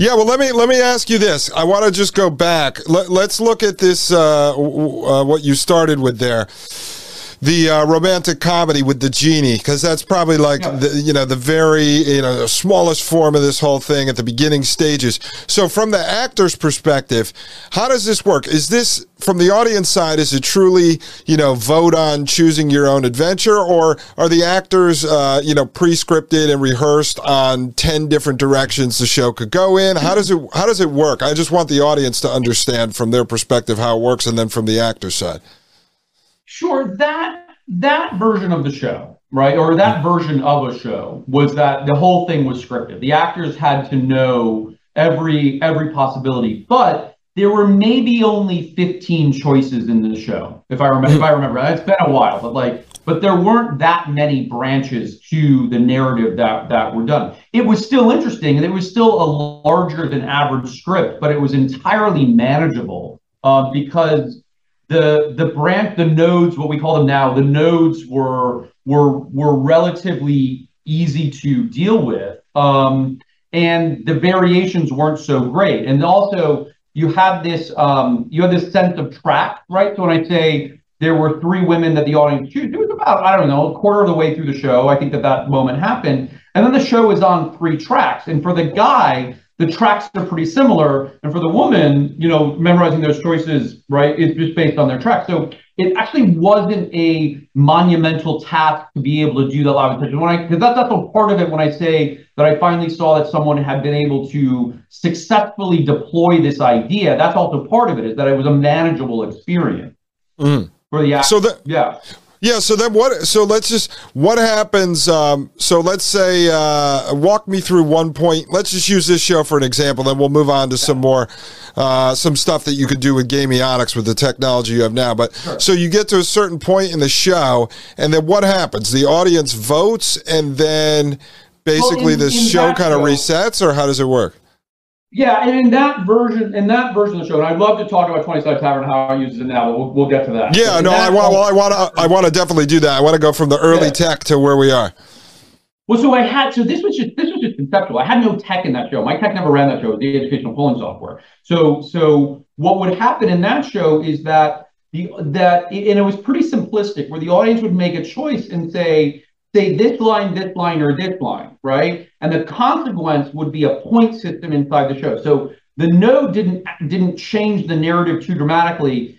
Yeah, well, let me let me ask you this. I want to just go back. Let, us look at this. Uh, uh, what you started with there the uh, romantic comedy with the genie because that's probably like yeah. the you know the very you know the smallest form of this whole thing at the beginning stages. So from the actor's perspective, how does this work? Is this from the audience side? Is it truly you know vote on choosing your own adventure, or are the actors uh, you know pre-scripted and rehearsed on ten different directions the show could go in? How does it how does it work? I just want the audience to understand from their perspective how it works, and then from the actor side. Sure, that that version of the show, right, or that version of a show was that the whole thing was scripted. The actors had to know every every possibility, but there were maybe only 15 choices in the show, if I remember. if I remember, it's been a while, but like, but there weren't that many branches to the narrative that that were done. It was still interesting, and it was still a larger than average script, but it was entirely manageable uh, because the the branch the nodes what we call them now the nodes were were were relatively easy to deal with um, and the variations weren't so great. And also you had this um, you had this sense of track right? So when i say there were three women that the audience chose it was about i don't know a quarter of the way through the show i think that that moment happened. And then the show is on three tracks. And for the guy the tracks are pretty similar. And for the woman, you know, memorizing those choices, right, is just based on their track. So it actually wasn't a monumental task to be able to do that live attention. When I because that's that's a part of it when I say that I finally saw that someone had been able to successfully deploy this idea. That's also part of it, is that it was a manageable experience. Mm. For the so the yeah yeah. So then what? So let's just what happens. Um, so let's say uh, walk me through one point. Let's just use this show for an example. Then we'll move on to some more uh, some stuff that you could do with Gamiotics with the technology you have now. But sure. so you get to a certain point in the show, and then what happens? The audience votes, and then basically well, in, the in show kind of resets, or how does it work? Yeah, and in that version, in that version of the show, and I'd love to talk about Twenty Sided Tavern how I use it now, but we'll, we'll get to that. Yeah, no, I want, well, I want to, I want to definitely do that. I want to go from the early yeah. tech to where we are. Well, so I had, so this was just, this was just conceptual. I had no tech in that show. My tech never ran that show, It was the educational polling software. So, so what would happen in that show is that the that, and it was pretty simplistic, where the audience would make a choice and say, say this line, this line, or this line, right? And the consequence would be a point system inside the show. So the no didn't didn't change the narrative too dramatically.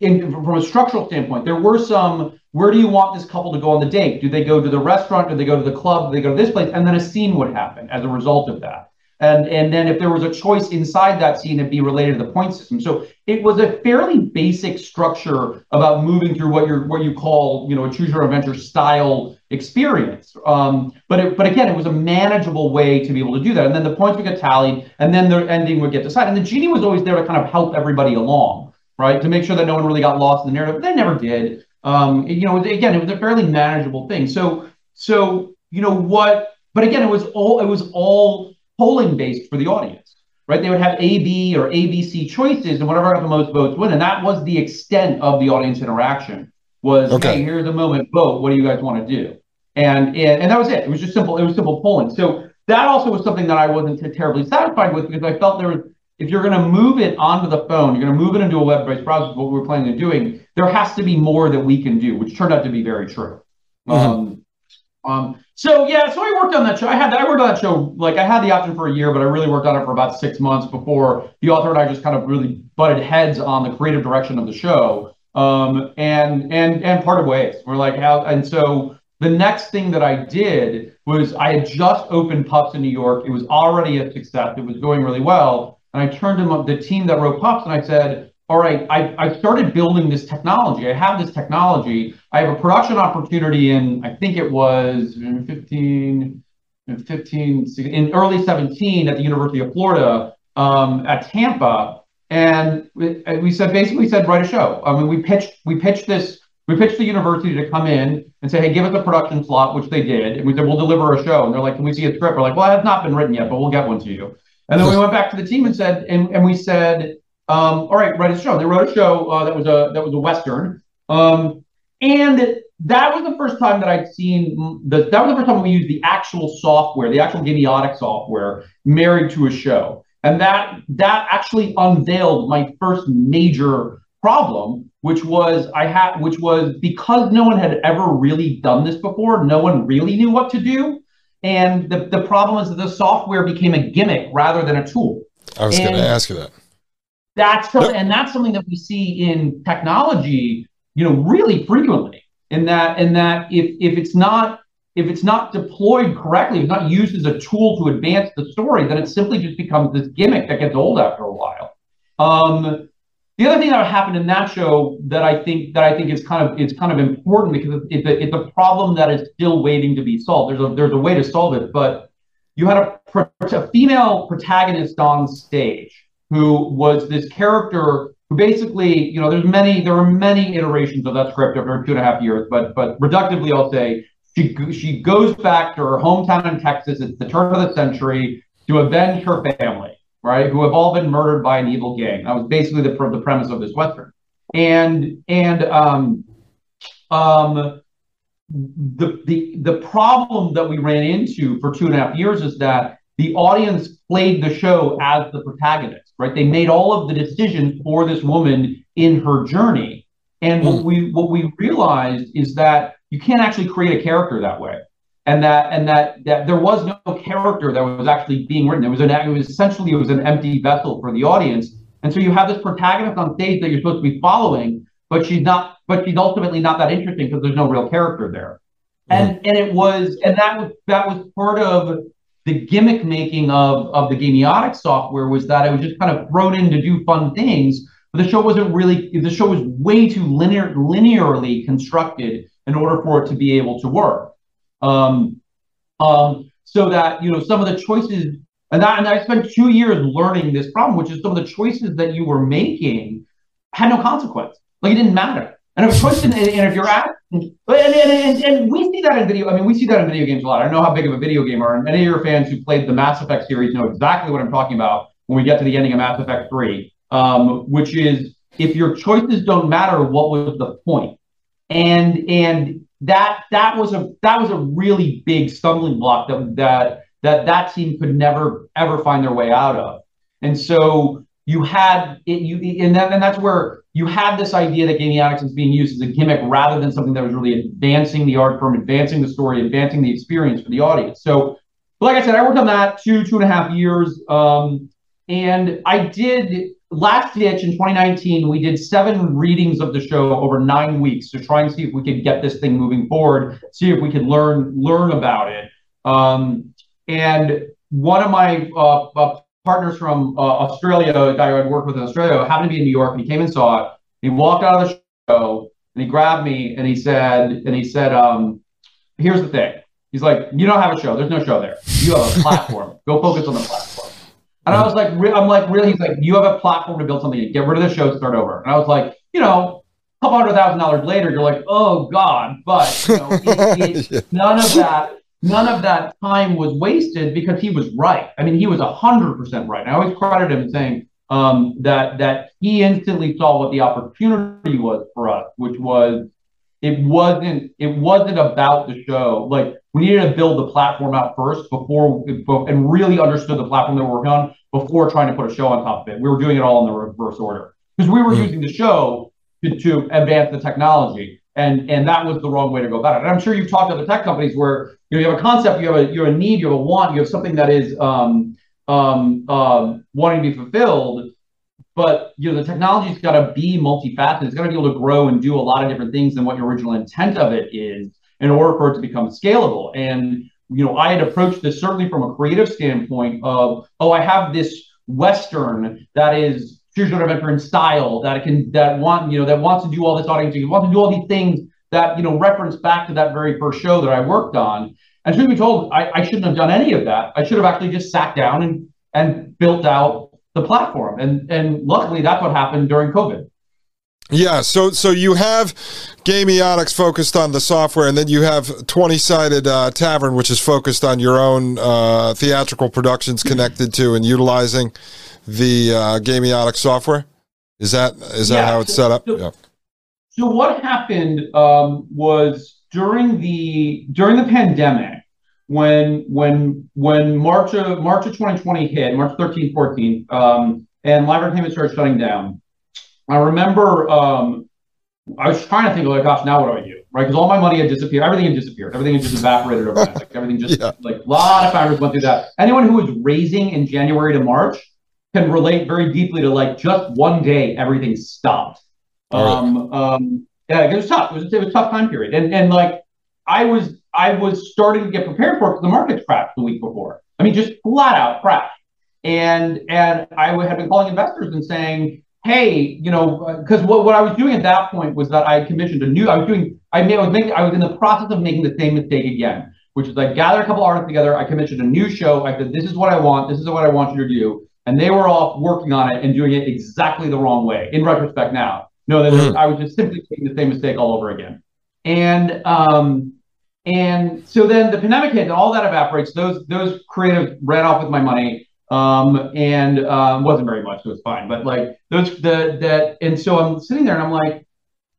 In, from a structural standpoint, there were some. Where do you want this couple to go on the date? Do they go to the restaurant? Do they go to the club? Do they go to this place? And then a scene would happen as a result of that. And, and then if there was a choice inside that scene, it'd be related to the point system. So it was a fairly basic structure about moving through what you what you call, you know, a choose your adventure style experience. Um, but it, but again, it was a manageable way to be able to do that. And then the points would get tallied, and then the ending would get decided. And the genie was always there to kind of help everybody along, right, to make sure that no one really got lost in the narrative. They never did. Um, you know, again, it was a fairly manageable thing. So so you know what? But again, it was all it was all polling based for the audience, right? They would have A, B, or ABC choices, and whatever got the most votes win. And that was the extent of the audience interaction. Was okay. hey, here's the moment, vote. What do you guys want to do? And, and and that was it. It was just simple. It was simple polling. So that also was something that I wasn't terribly satisfied with because I felt there was if you're going to move it onto the phone, you're going to move it into a web-based browser, what we were planning on doing, there has to be more that we can do, which turned out to be very true. Mm-hmm. Um, um, so yeah, so I worked on that show. I had that I worked on that show like I had the option for a year, but I really worked on it for about six months before the author and I just kind of really butted heads on the creative direction of the show. Um, and and and part of ways. We're like how and so the next thing that I did was I had just opened Puffs in New York. It was already a success. It was going really well. And I turned to the team that wrote Puffs and I said, all right, I, I started building this technology. I have this technology. I have a production opportunity in, I think it was 15, 15 in early 17 at the University of Florida um, at Tampa. And we, we said, basically said, write a show. I mean, we pitched, we pitched this, we pitched the university to come in and say, hey, give us a production slot, which they did. And we said, we'll deliver a show. And they're like, can we see a script? We're like, well, it has not been written yet, but we'll get one to you. And then we went back to the team and said, and, and we said, um, all right, write a show. They wrote a show uh, that was a that was a western, um, and that was the first time that I'd seen the, that was the first time we used the actual software, the actual Gamiotic software, married to a show. And that that actually unveiled my first major problem, which was I had which was because no one had ever really done this before, no one really knew what to do. And the, the problem is that the software became a gimmick rather than a tool. I was going to ask you that. That's something, and that's something that we see in technology, you know, really frequently. In that, in that, if if it's not if it's not deployed correctly, if it's not used as a tool to advance the story, then it simply just becomes this gimmick that gets old after a while. Um, the other thing that happened in that show that I think that I think is kind of it's kind of important because it's a, it's a problem that is still waiting to be solved. There's a there's a way to solve it, but you had a, a female protagonist on stage who was this character who basically, you know, there's many, there are many iterations of that script over two and a half years, but but reductively, I'll say she she goes back to her hometown in Texas. It's the turn of the century to avenge her family, right? Who have all been murdered by an evil gang. That was basically the the premise of this western, and and um um the the the problem that we ran into for two and a half years is that the audience played the show as the protagonist, right? They made all of the decisions for this woman in her journey. And what hmm. we what we realized is that you can't actually create a character that way. And that and that that there was no character that was actually being written. It was an it was essentially it was an empty vessel for the audience. And so you have this protagonist on stage that you're supposed to be following, but she's not but she's ultimately not that interesting because there's no real character there. And and it was and that was that was part of the gimmick making of, of the Gamiotic software was that it was just kind of thrown in to do fun things, but the show wasn't really, the show was way too linear, linearly constructed in order for it to be able to work. Um, um, so that, you know, some of the choices, and, that, and I spent two years learning this problem, which is some of the choices that you were making had no consequence. Like it didn't matter. And if question, and, and if you're and, and, and, and, we see that in video. I mean, we see that in video games a lot. I don't know how big of a video gamer, and many of your fans who played the Mass Effect series know exactly what I'm talking about when we get to the ending of Mass Effect 3, um, which is if your choices don't matter, what was the point? And and that that was a that was a really big stumbling block that that that that team could never ever find their way out of. And so you had it, you and, that, and that's where you had this idea that Gamiotics is being used as a gimmick rather than something that was really advancing the art form, advancing the story, advancing the experience for the audience. So, like I said, I worked on that two, two and a half years. Um, and I did last ditch in 2019, we did seven readings of the show over nine weeks to try and see if we could get this thing moving forward, see if we could learn learn about it. Um, and one of my uh, uh, partners from uh, Australia, a guy who I'd worked with in Australia, happened to be in New York, and he came and saw it. He walked out of the show and he grabbed me and he said, and he said, um, "Here's the thing." He's like, "You don't have a show. There's no show there. You have a platform. Go focus on the platform." And I was like, "I'm like, really?" He's like, "You have a platform to build something. Get rid of the show. Start over." And I was like, "You know." A couple hundred thousand dollars later, you're like, oh God, but you know, it, it, none of that none of that time was wasted because he was right. I mean, he was hundred percent right. And I always credit him saying um, that that he instantly saw what the opportunity was for us, which was it wasn't it wasn't about the show. Like we needed to build the platform out first before and really understood the platform that we're working on before trying to put a show on top of it. We were doing it all in the reverse order because we were mm-hmm. using the show to, to advance the technology. And, and that was the wrong way to go about it. And I'm sure you've talked to the tech companies where you, know, you have a concept, you have a you have a need, you have a want, you have something that is um, um, um, wanting to be fulfilled. But you know the technology's got to be multifaceted. It's got to be able to grow and do a lot of different things than what your original intent of it is in order for it to become scalable. And you know, I had approached this certainly from a creative standpoint of, oh, I have this Western that is choose your adventure in style that can that want you know that wants to do all this audience, wants to do all these things that you know reference back to that very first show that I worked on. And truth be told, I, I shouldn't have done any of that. I should have actually just sat down and and built out the platform. And and luckily that's what happened during COVID. Yeah, so so you have Gamiotics focused on the software, and then you have Twenty Sided uh, Tavern, which is focused on your own uh, theatrical productions connected to and utilizing the uh, software. Is that is that yeah, how it's set up? So, yeah. So what happened um, was during the during the pandemic, when when when March of March of 2020 hit, March 13, 14, um, and live entertainment started shutting down. I remember um, I was trying to think, like, gosh, now what do I do? Right? Because all my money had disappeared. Everything had disappeared. Everything had just evaporated overnight. Like, everything just, yeah. like, a lot of founders went through that. Anyone who was raising in January to March can relate very deeply to, like, just one day, everything stopped. Um, um, yeah, it was tough. It was, it was a tough time period. And, and like, I was, I was starting to get prepared for it because the markets crashed the week before. I mean, just flat out crashed. And, and I had been calling investors and saying, hey, you know, because what, what I was doing at that point was that I commissioned a new, I was doing, I made, I was making, I was in the process of making the same mistake again, which is I gathered a couple artists together, I commissioned a new show, I said, this is what I want, this is what I want you to do. And they were all working on it and doing it exactly the wrong way. In retrospect now, no, that mm-hmm. I was just simply making the same mistake all over again. And um, and so then the pandemic hit and all that evaporates. Those those creatives ran off with my money um, and um, wasn't very much, so it's fine. But like those the that, and so I'm sitting there and I'm like,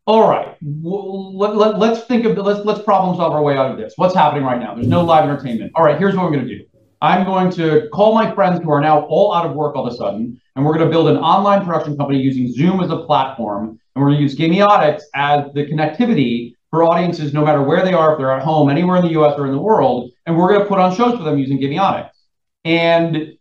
all right, well, let, let, let's think of let's let's problem solve our way out of this. What's happening right now? There's no live entertainment. All right, here's what I'm going to do. I'm going to call my friends who are now all out of work all of a sudden, and we're going to build an online production company using Zoom as a platform, and we're going to use Gamiotics as the connectivity for audiences, no matter where they are, if they're at home, anywhere in the U.S. or in the world, and we're going to put on shows for them using Gamiotics. And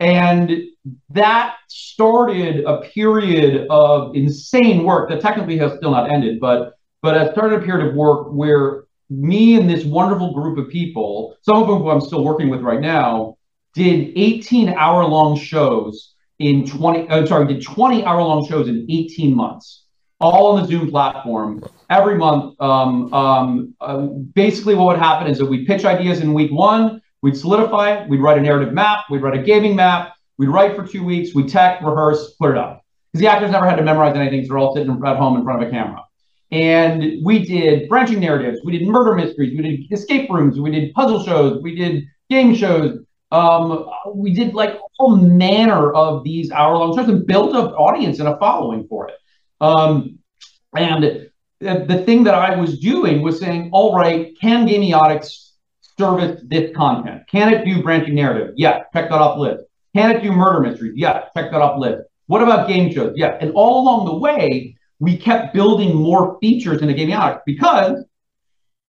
and that started a period of insane work that technically has still not ended, but but it started a period of work where me and this wonderful group of people, some of whom I'm still working with right now, did 18 hour long shows in 20, I'm sorry, did 20 hour long shows in 18 months, all on the Zoom platform every month. Um, um, uh, basically, what would happen is that we'd pitch ideas in week one, We'd solidify it. We'd write a narrative map. We'd write a gaming map. We'd write for two weeks. We'd tech, rehearse, put it up. Because the actors never had to memorize anything. So they're all sitting at home in front of a camera. And we did branching narratives. We did murder mysteries. We did escape rooms. We did puzzle shows. We did game shows. Um, we did like all manner of these hour long shows and built an audience and a following for it. Um, and the, thing that I was doing was saying, all right, can Gamiotics service this content? Can it do branching narrative? Yes, check that off list. Can it do murder mysteries? Yes, check that off list. What about game shows? Yes. And all along the way, we kept building more features in the Gamiotics because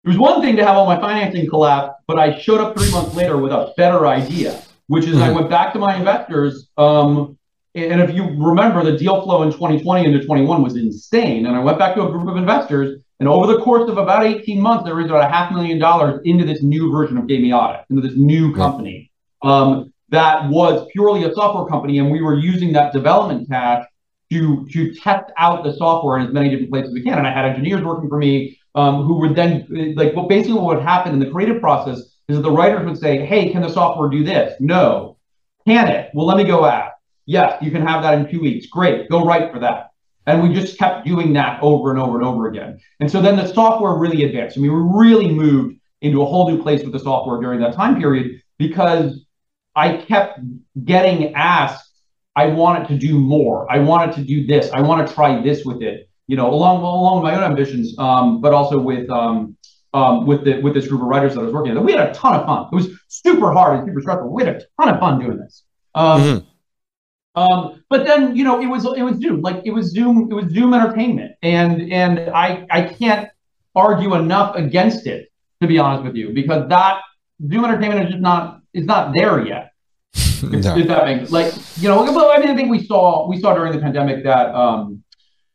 it was one thing to have all my financing collapse, but I showed up three months later with a better idea, which is mm-hmm. I went back to my investors. Um, and if you remember, the deal flow in 2020 into 21 was insane. And I went back to a group of investors and over the course of about 18 months, there was about a half million dollars into this new version of Gamiotic, into this new company um, that was purely a software company. And we were using that development cash to, to test out the software in as many different places as we can. And I had engineers working for me um, who would then, like, well, basically what would happen in the creative process is that the writers would say, hey, can the software do this? No. Can it? Well, let me go ask. Yes, you can have that in two weeks. Great. Go write for that. And we just kept doing that over and over and over again. And so then the software really advanced. I mean, we really moved into a whole new place with the software during that time period because I kept getting asked, I wanted to do more. I wanted to do this. I want to try this with it, you know, along along with my own ambitions, um, but also with um, um, with the with this group of writers that I was working with. We had a ton of fun. It was super hard and super stressful. We had a ton of fun doing this. Um, mm-hmm. Um, but then you know it was it was Zoom, like it was Zoom, it was Zoom entertainment, and and I I can't argue enough against it to be honest with you because that Zoom entertainment is just not is not there yet. no. if, that makes like you know I mean I think we saw we saw during the pandemic that um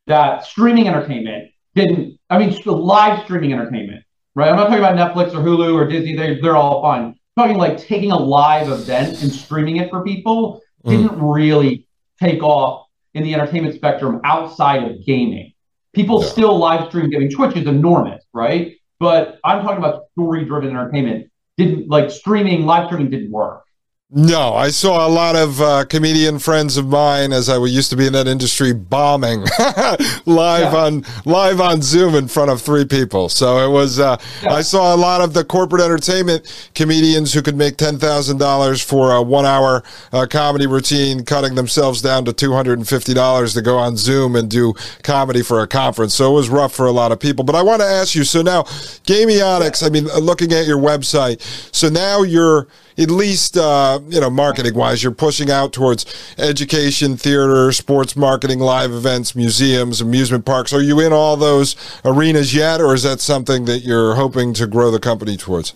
that streaming entertainment didn't I mean live streaming entertainment right I'm not talking about Netflix or Hulu or Disney they they're all fine I'm talking like taking a live event and streaming it for people Mm. didn't really take off in the entertainment spectrum outside of gaming. People yeah. still live stream gaming. Twitch is enormous, right? But I'm talking about story driven entertainment. Didn't like streaming, live streaming didn't work. No, I saw a lot of uh, comedian friends of mine, as I used to be in that industry, bombing live yeah. on live on Zoom in front of three people. So it was. Uh, yeah. I saw a lot of the corporate entertainment comedians who could make ten thousand dollars for a one-hour uh, comedy routine, cutting themselves down to two hundred and fifty dollars to go on Zoom and do comedy for a conference. So it was rough for a lot of people. But I want to ask you. So now, Gamiotics. I mean, looking at your website. So now you're at least uh, you know marketing wise you're pushing out towards education theater sports marketing live events museums amusement parks are you in all those arenas yet or is that something that you're hoping to grow the company towards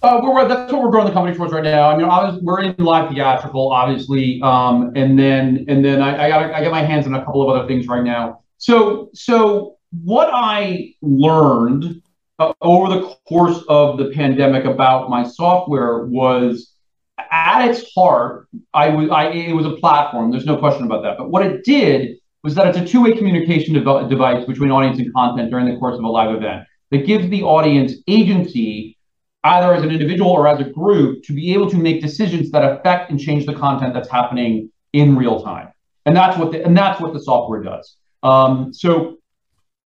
uh, we're, that's what we're growing the company towards right now. I mean, was, we're in live theatrical, obviously, um, and then and then I, I got I got my hands on a couple of other things right now. So so what I learned uh, over the course of the pandemic about my software was at its heart, I was I, it was a platform. There's no question about that. But what it did was that it's a two-way communication dev- device between audience and content during the course of a live event that gives the audience agency, either as an individual or as a group, to be able to make decisions that affect and change the content that's happening in real time. And that's what the, and that's what the software does. Um, so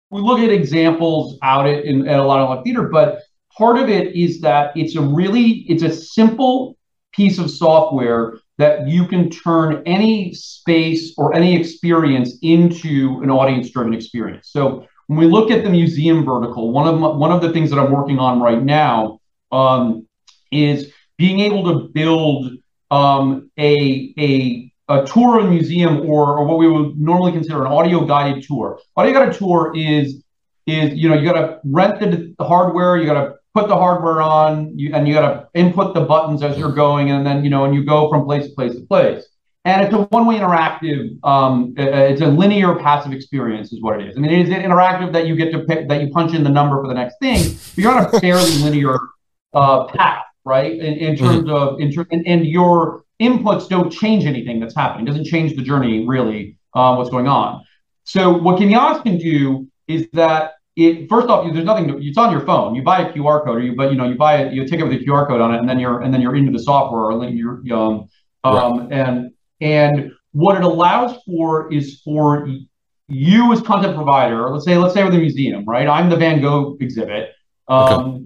we look at examples out at, in, at a lot of theater, but part of it is that it's a really it's a simple piece of software that you can turn any space or any experience into an audience driven experience. So when we look at the museum vertical, one of my, one of the things that I'm working on right now um, is being able to build um, a a a tour of a museum or, or what we would normally consider an audio guided tour. Audio guided tour is is you know you got to rent the, the, hardware, you got to put the hardware on, you, and you got to input the buttons as you're going, and then you know and you go from place to place to place. And it's a one-way interactive. Um, it's a linear passive experience, is what it is. I mean, it is interactive that you get to pick that you punch in the number for the next thing. But you're on a fairly linear uh, path, right? In, in terms mm-hmm. of in ter- and, and your inputs don't change anything that's happening. It doesn't change the journey really, uh, what's going on. So what Gamiotics can do is that it first off, there's nothing. It's on your phone. You buy a QR code, or you but you know you buy it, you take it with a QR code on it, and then you're and then you're into the software, or you're um, um right. and and what it allows for is for you as content provider. Let's say let's say with a museum, right? I'm the Van Gogh exhibit. Um, okay.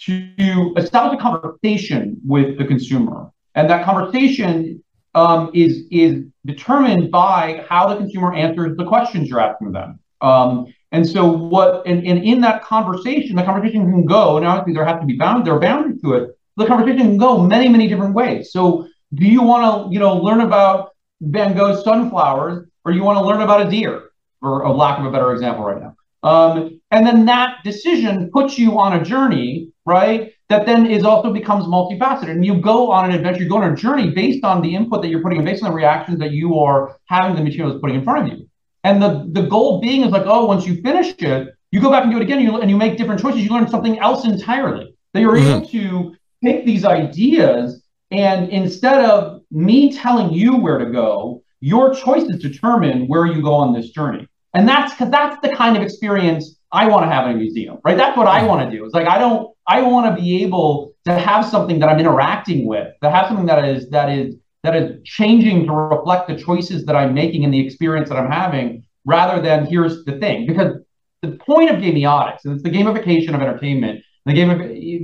To establish a conversation with the consumer and that conversation um, is is determined by how the consumer answers the questions you're asking them. Um, and so what and, and in that conversation, the conversation can go, and obviously there have to be bound, there are boundaries to it. The conversation can go many, many different ways. So do you want to, you know, learn about Van Gogh's sunflowers, or you want to learn about a deer, for a lack of a better example right now? Um, and then that decision puts you on a journey, right? that then is also becomes multifaceted. And you go on an adventure, you go on a journey based on the input that you're putting in, based on the reactions that you are having the materials putting in front of you. And the, the goal being is like, oh, once you finish it, you go back and do it again and you, and you make different choices. You learn something else entirely. That you're mm-hmm. able to take these ideas and instead of me telling you where to go, your choices determine where you go on this journey. And that's because that's the kind of experience I want to have in a museum, right? That's what I want to do. It's like I don't I want to be able to have something that I'm interacting with, to have something that is that is that is changing to reflect the choices that I'm making and the experience that I'm having, rather than here's the thing. Because the point of gamiotics, and it's the gamification of entertainment, the game of,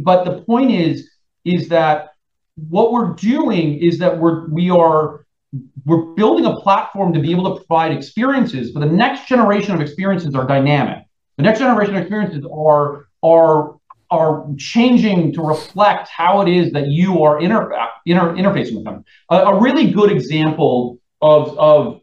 but the point is is that what we're doing is that we're we are we're building a platform to be able to provide experiences, but the next generation of experiences are dynamic. The next generation experiences are are are changing to reflect how it is that you are inter- inter- interfacing with them. A, a, really good example of, of,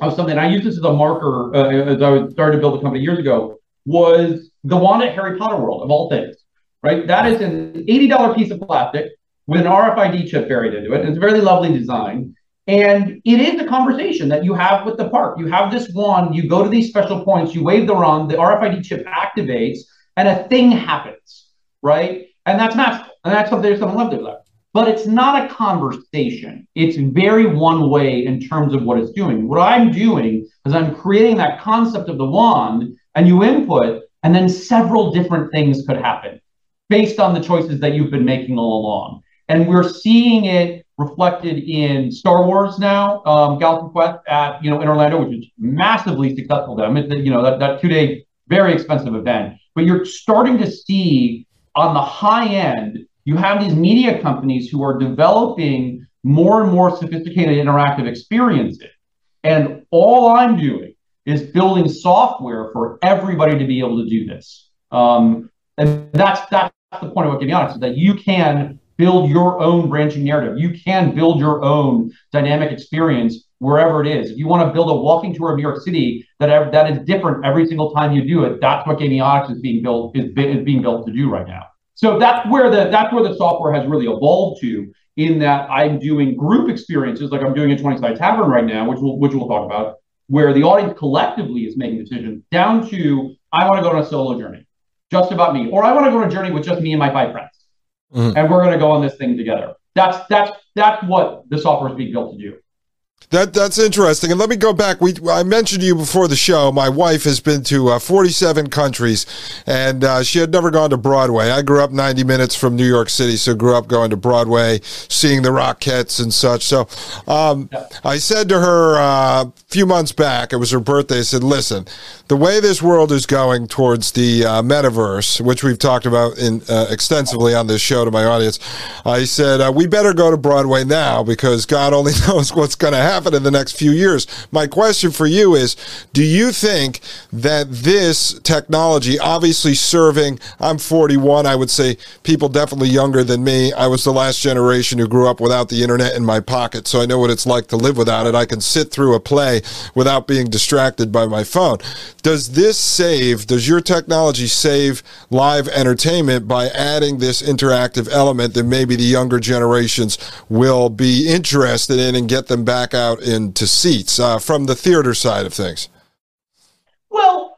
of something, I used this as a marker uh, as I started to build a company years ago, was the wand at Harry Potter World, of all things, right? That is an $80 piece of plastic with an RFID chip buried into it. It's a very lovely design. And it is a conversation that you have with the park. You have this wand, you go to these special points, you wave the wand, the RFID chip activates, and a thing happens right? And that's magical. And that's something there's something love there. But it's not a conversation. It's very one way in terms of what it's doing. What I'm doing is I'm creating that concept of the wand, and you input, and then several different things could happen based on the choices that you've been making all along. And we're seeing it reflected in Star Wars now, um, Galaxy Quest at you know in Orlando, which is massively successful. Them, you know that, that two day very expensive event, but you're starting to see on the high end, you have these media companies who are developing more and more sophisticated interactive experiences, and all I'm doing is building software for everybody to be able to do this. Um, and that's that's the point of what Gamiotics is that you can build your own branching narrative. You can build your own dynamic experience wherever it is. If you want to build a walking tour of New York City that that is different every single time you do it, that's what Gamiotics is being built is, is being built to do right now. So that's where the that's where the software has really evolved to. In that I'm doing group experiences, like I'm doing a 20 Side Tavern right now, which we'll which we'll talk about, where the audience collectively is making decisions, down to I want to go on a solo journey, just about me, or I want to go on a journey with just me and my five friends mm-hmm. and we're going to go on this thing together. That's that's that's what the software is being built to do. That that's interesting. And let me go back. We I mentioned to you before the show. My wife has been to uh, 47 countries, and uh, she had never gone to Broadway. I grew up 90 minutes from New York City, so grew up going to Broadway, seeing the Rockettes and such. So um, yeah. I said to her uh, a few months back, it was her birthday. I said, "Listen, the way this world is going towards the uh, metaverse, which we've talked about in uh, extensively on this show to my audience, I said uh, we better go to Broadway now because God only knows what's going to happen." in the next few years. My question for you is Do you think that this technology, obviously serving, I'm 41, I would say people definitely younger than me. I was the last generation who grew up without the internet in my pocket, so I know what it's like to live without it. I can sit through a play without being distracted by my phone. Does this save, does your technology save live entertainment by adding this interactive element that maybe the younger generations will be interested in and get them back out into seats uh, from the theater side of things? Well,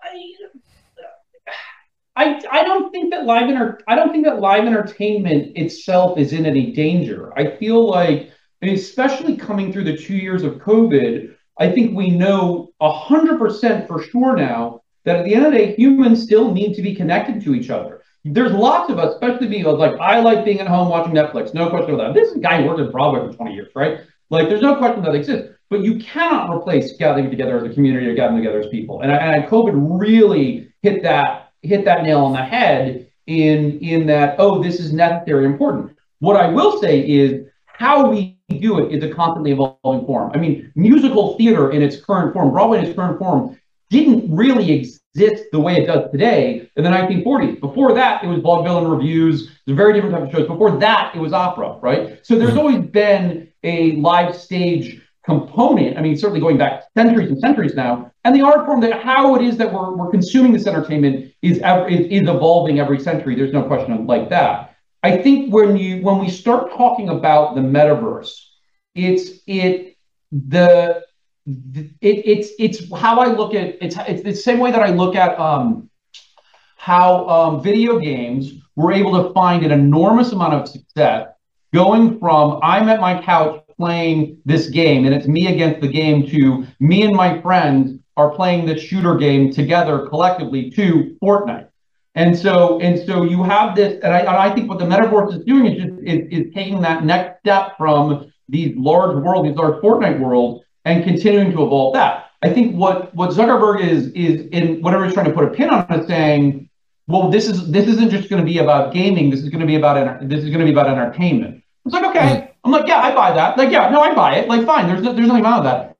I, I don't think that live I don't think that live entertainment itself is in any danger. I feel like, especially coming through the two years of COVID, I think we know hundred percent for sure now that at the end of the day, humans still need to be connected to each other. There's lots of us, especially me, like I like being at home watching Netflix, no question about that. This is a guy who worked in Broadway for 20 years, right? Like, there's no question that exists. But you cannot replace gathering together as a community or gathering together as people. And, and COVID really hit that hit that nail on the head in in that oh this is necessary important. What I will say is how we do it is a constantly evolving form. I mean, musical theater in its current form, Broadway in its current form, didn't really exist the way it does today in the 1940s. Before that, it was vaudeville and revues, a very different type of shows. Before that, it was opera, right? So there's mm-hmm. always been a live stage component. I mean, certainly going back centuries and centuries now, and the art form that how it is that we're, we're consuming this entertainment is, is is evolving every century. There's no question like that. I think when you when we start talking about the metaverse, it's it the it, it's it's how I look at it's it's the same way that I look at um, how um, video games were able to find an enormous amount of success going from I'm at my couch playing this game and it's me against the game to me and my friends are playing the shooter game together collectively to Fortnite. And so and so you have this, and I, and I think what the metaverse is doing is just is, is taking that next step from these large worlds, these large Fortnite worlds, and continuing to evolve that. I think what what Zuckerberg is is in whatever he's trying to put a pin on is saying, well, this is this isn't just going to be about gaming. This is going to be about this is going to be about entertainment. It's like okay, I'm like, yeah, I buy that. Like, yeah, no, I buy it. Like, fine. There's there's nothing wrong with that.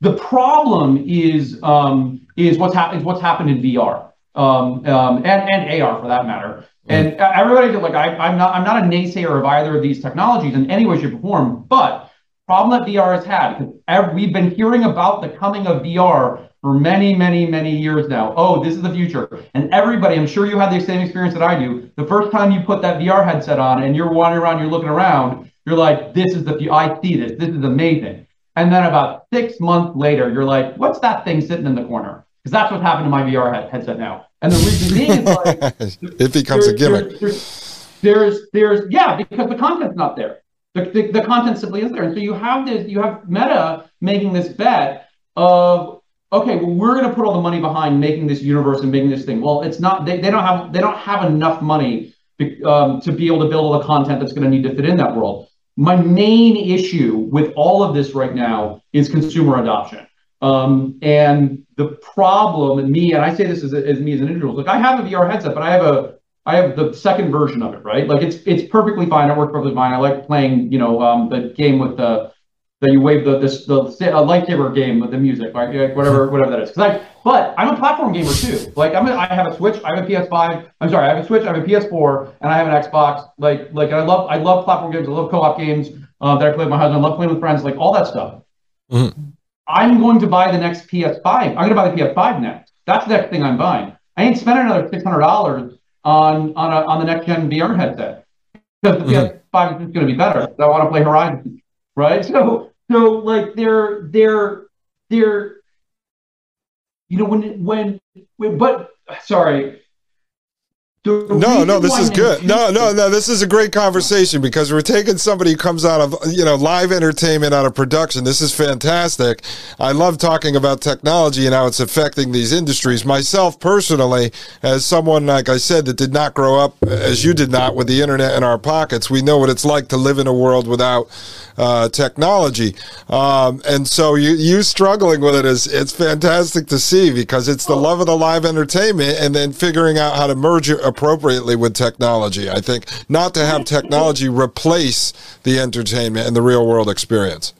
The problem is um, is what's happened what's happened in VR um, um, and and AR for that matter. And everybody like I, I'm not I'm not a naysayer of either of these technologies in any way, shape, or form. But problem that VR has had because we've been hearing about the coming of VR for many, many, many years now. Oh, this is the future. And everybody, I'm sure you had the same experience that I do. The first time you put that VR headset on and you're wandering around, you're looking around, you're like, this is the, future. I see this, this is amazing. And then about six months later, you're like, what's that thing sitting in the corner? Because that's what's happened to my VR head, headset now. And the reason being is like, it becomes a gimmick. There's, there's, there's, yeah, because the content's not there. The, the, the content simply is there. And so you have this, you have Meta making this bet of, okay, well, we're going to put all the money behind making this universe and making this thing. Well, it's not, they, they don't have, they don't have enough money um, to be able to build all the content that's going to need to fit in that world my main issue with all of this right now is consumer adoption. Um, and the problem, and me, and I say this as, as me as an individual, like I have a VR headset, but I have a I have the second version of it, right? Like it's it's perfectly fine. It works perfectly fine. I like playing, you know, um, the game with the that you wave the this the, a lightsaber game with the music, right? Whatever whatever that is. Because I but I'm a platform gamer too. Like I'm a, I have a Switch, I have a PS5. I'm sorry, I have a Switch, I have a PS4, and I have an Xbox. Like like I love I love platform games. I love co-op games uh, that I play with my husband. I love playing with friends. Like all that stuff. Mm-hmm. I'm going to buy the next PS5. I'm going to buy the PS5 next. That's the next thing I'm buying. I ain't spending another six hundred dollars on on a, on the next gen VR headset because the mm-hmm. PS5 is going to be better. I want to play Horizon, right? So so like they're they're they're you know when when, when but sorry no, no, this is good. No, no, no, this is a great conversation because we're taking somebody who comes out of, you know, live entertainment out of production. This is fantastic. I love talking about technology and how it's affecting these industries. Myself personally, as someone, like I said, that did not grow up as you did not with the internet in our pockets, we know what it's like to live in a world without uh, technology. Um, and so you, you struggling with it is, it's fantastic to see because it's the love of the live entertainment and then figuring out how to merge it appropriately with technology. I think not to have technology replace the entertainment and the real world experience.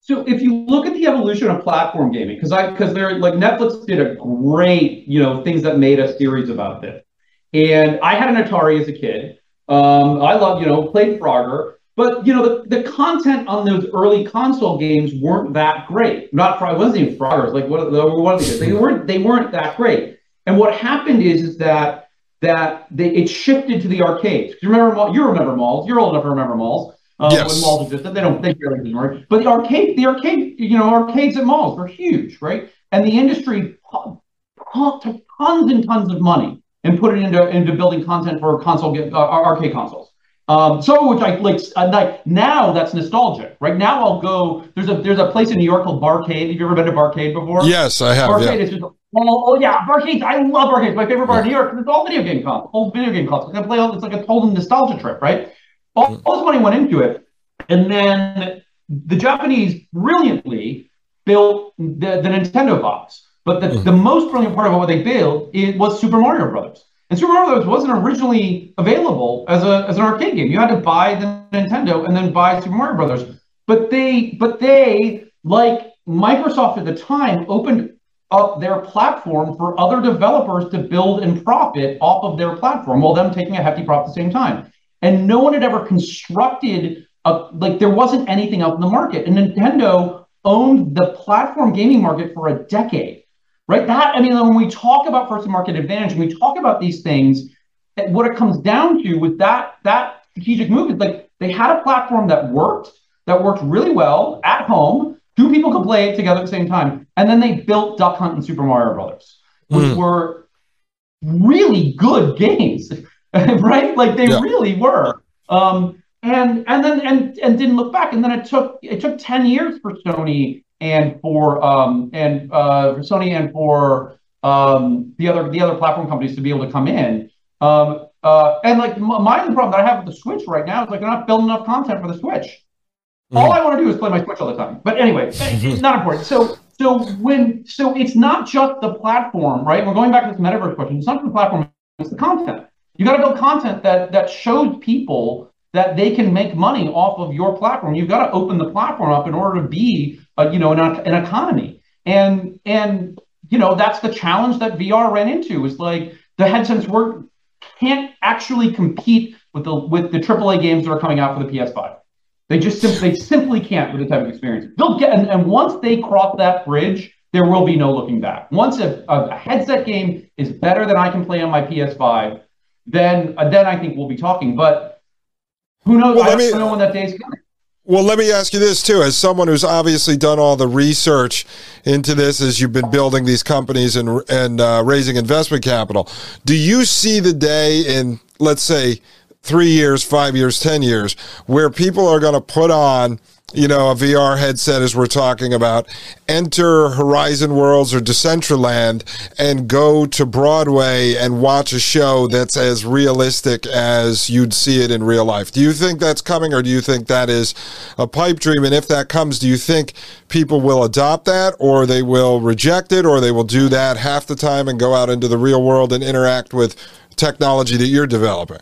So if you look at the evolution of platform gaming, because I because they're like Netflix did a great, you know, things that made a series about this. And I had an Atari as a kid. Um, I love, you know, played Frogger, but you know, the, the content on those early console games weren't that great. Not it wasn't even Froggers, like what, what are they? They weren't they weren't that great. And what happened is is that that they, it shifted to the arcades. You remember you remember malls. You're old enough to remember malls. Uh, yes. When malls existed, they don't think really anymore. But the arcade, the arcade, you know, arcades at malls were huge, right? And the industry took tons and tons of money and put it into into building content for console uh, arcade consoles. Um, so which I like, uh, like now that's nostalgic, right? Now I'll go. There's a there's a place in New York called Barcade. Have you ever been to Barcade before? Yes, I have. Barcade yeah. is just Oh, oh yeah, arcades. I love arcades. My favorite bar in New York it's all video game consoles, all video game consoles. I play all. It's like a total nostalgia trip, right? All, mm. all this money went into it, and then the Japanese brilliantly built the, the Nintendo box. But the, mm. the most brilliant part about what they built it was Super Mario Brothers. And Super Mario Brothers wasn't originally available as a as an arcade game. You had to buy the Nintendo and then buy Super Mario Brothers. But they but they like Microsoft at the time opened up their platform for other developers to build and profit off of their platform while them taking a hefty profit at the same time. And no one had ever constructed a, like there wasn't anything out in the market. And Nintendo owned the platform gaming market for a decade, right? That, I mean, when we talk about first to market advantage, when we talk about these things, what it comes down to with that, that strategic move is like they had a platform that worked, that worked really well at home Two people could play it together at the same time. And then they built Duck Hunt and Super Mario Brothers, which mm. were really good games, right? Like they yeah. really were. Um, and and then and and didn't look back. And then it took it took 10 years for Sony and for um and uh for Sony and for um the other the other platform companies to be able to come in. Um uh and like my problem that I have with the Switch right now is like they're not building enough content for the Switch. All I want to do is play my Switch all the time. But anyway, it's not important. So so when so it's not just the platform, right? We're going back to this metaverse question. It's not the platform, it's the content. You got to build content that that shows people that they can make money off of your platform. You've got to open the platform up in order to be, a, you know, an, an economy. And and you know that's the challenge that VR ran into. Is like the headsets work can't actually compete with the with the AAA games that are coming out for the PS5. They just simply, they simply can't with the type of experience. They'll get, and, and once they cross that bridge, there will be no looking back. Once a, a, headset game is better than I can play on my PS5, then uh, then I think we'll be talking. But who knows? Well, I don't me, know when that day's coming. Well, let me ask you this too. As someone who's obviously done all the research into this, as you've been building these companies and and uh, raising investment capital, do you see the day in, let's say, three years, five years, 10 years, where people are going to put on you know, a VR headset as we're talking about, enter Horizon Worlds or Decentraland and go to Broadway and watch a show that's as realistic as you'd see it in real life. Do you think that's coming or do you think that is a pipe dream? And if that comes, do you think people will adopt that or they will reject it or they will do that half the time and go out into the real world and interact with technology that you're developing?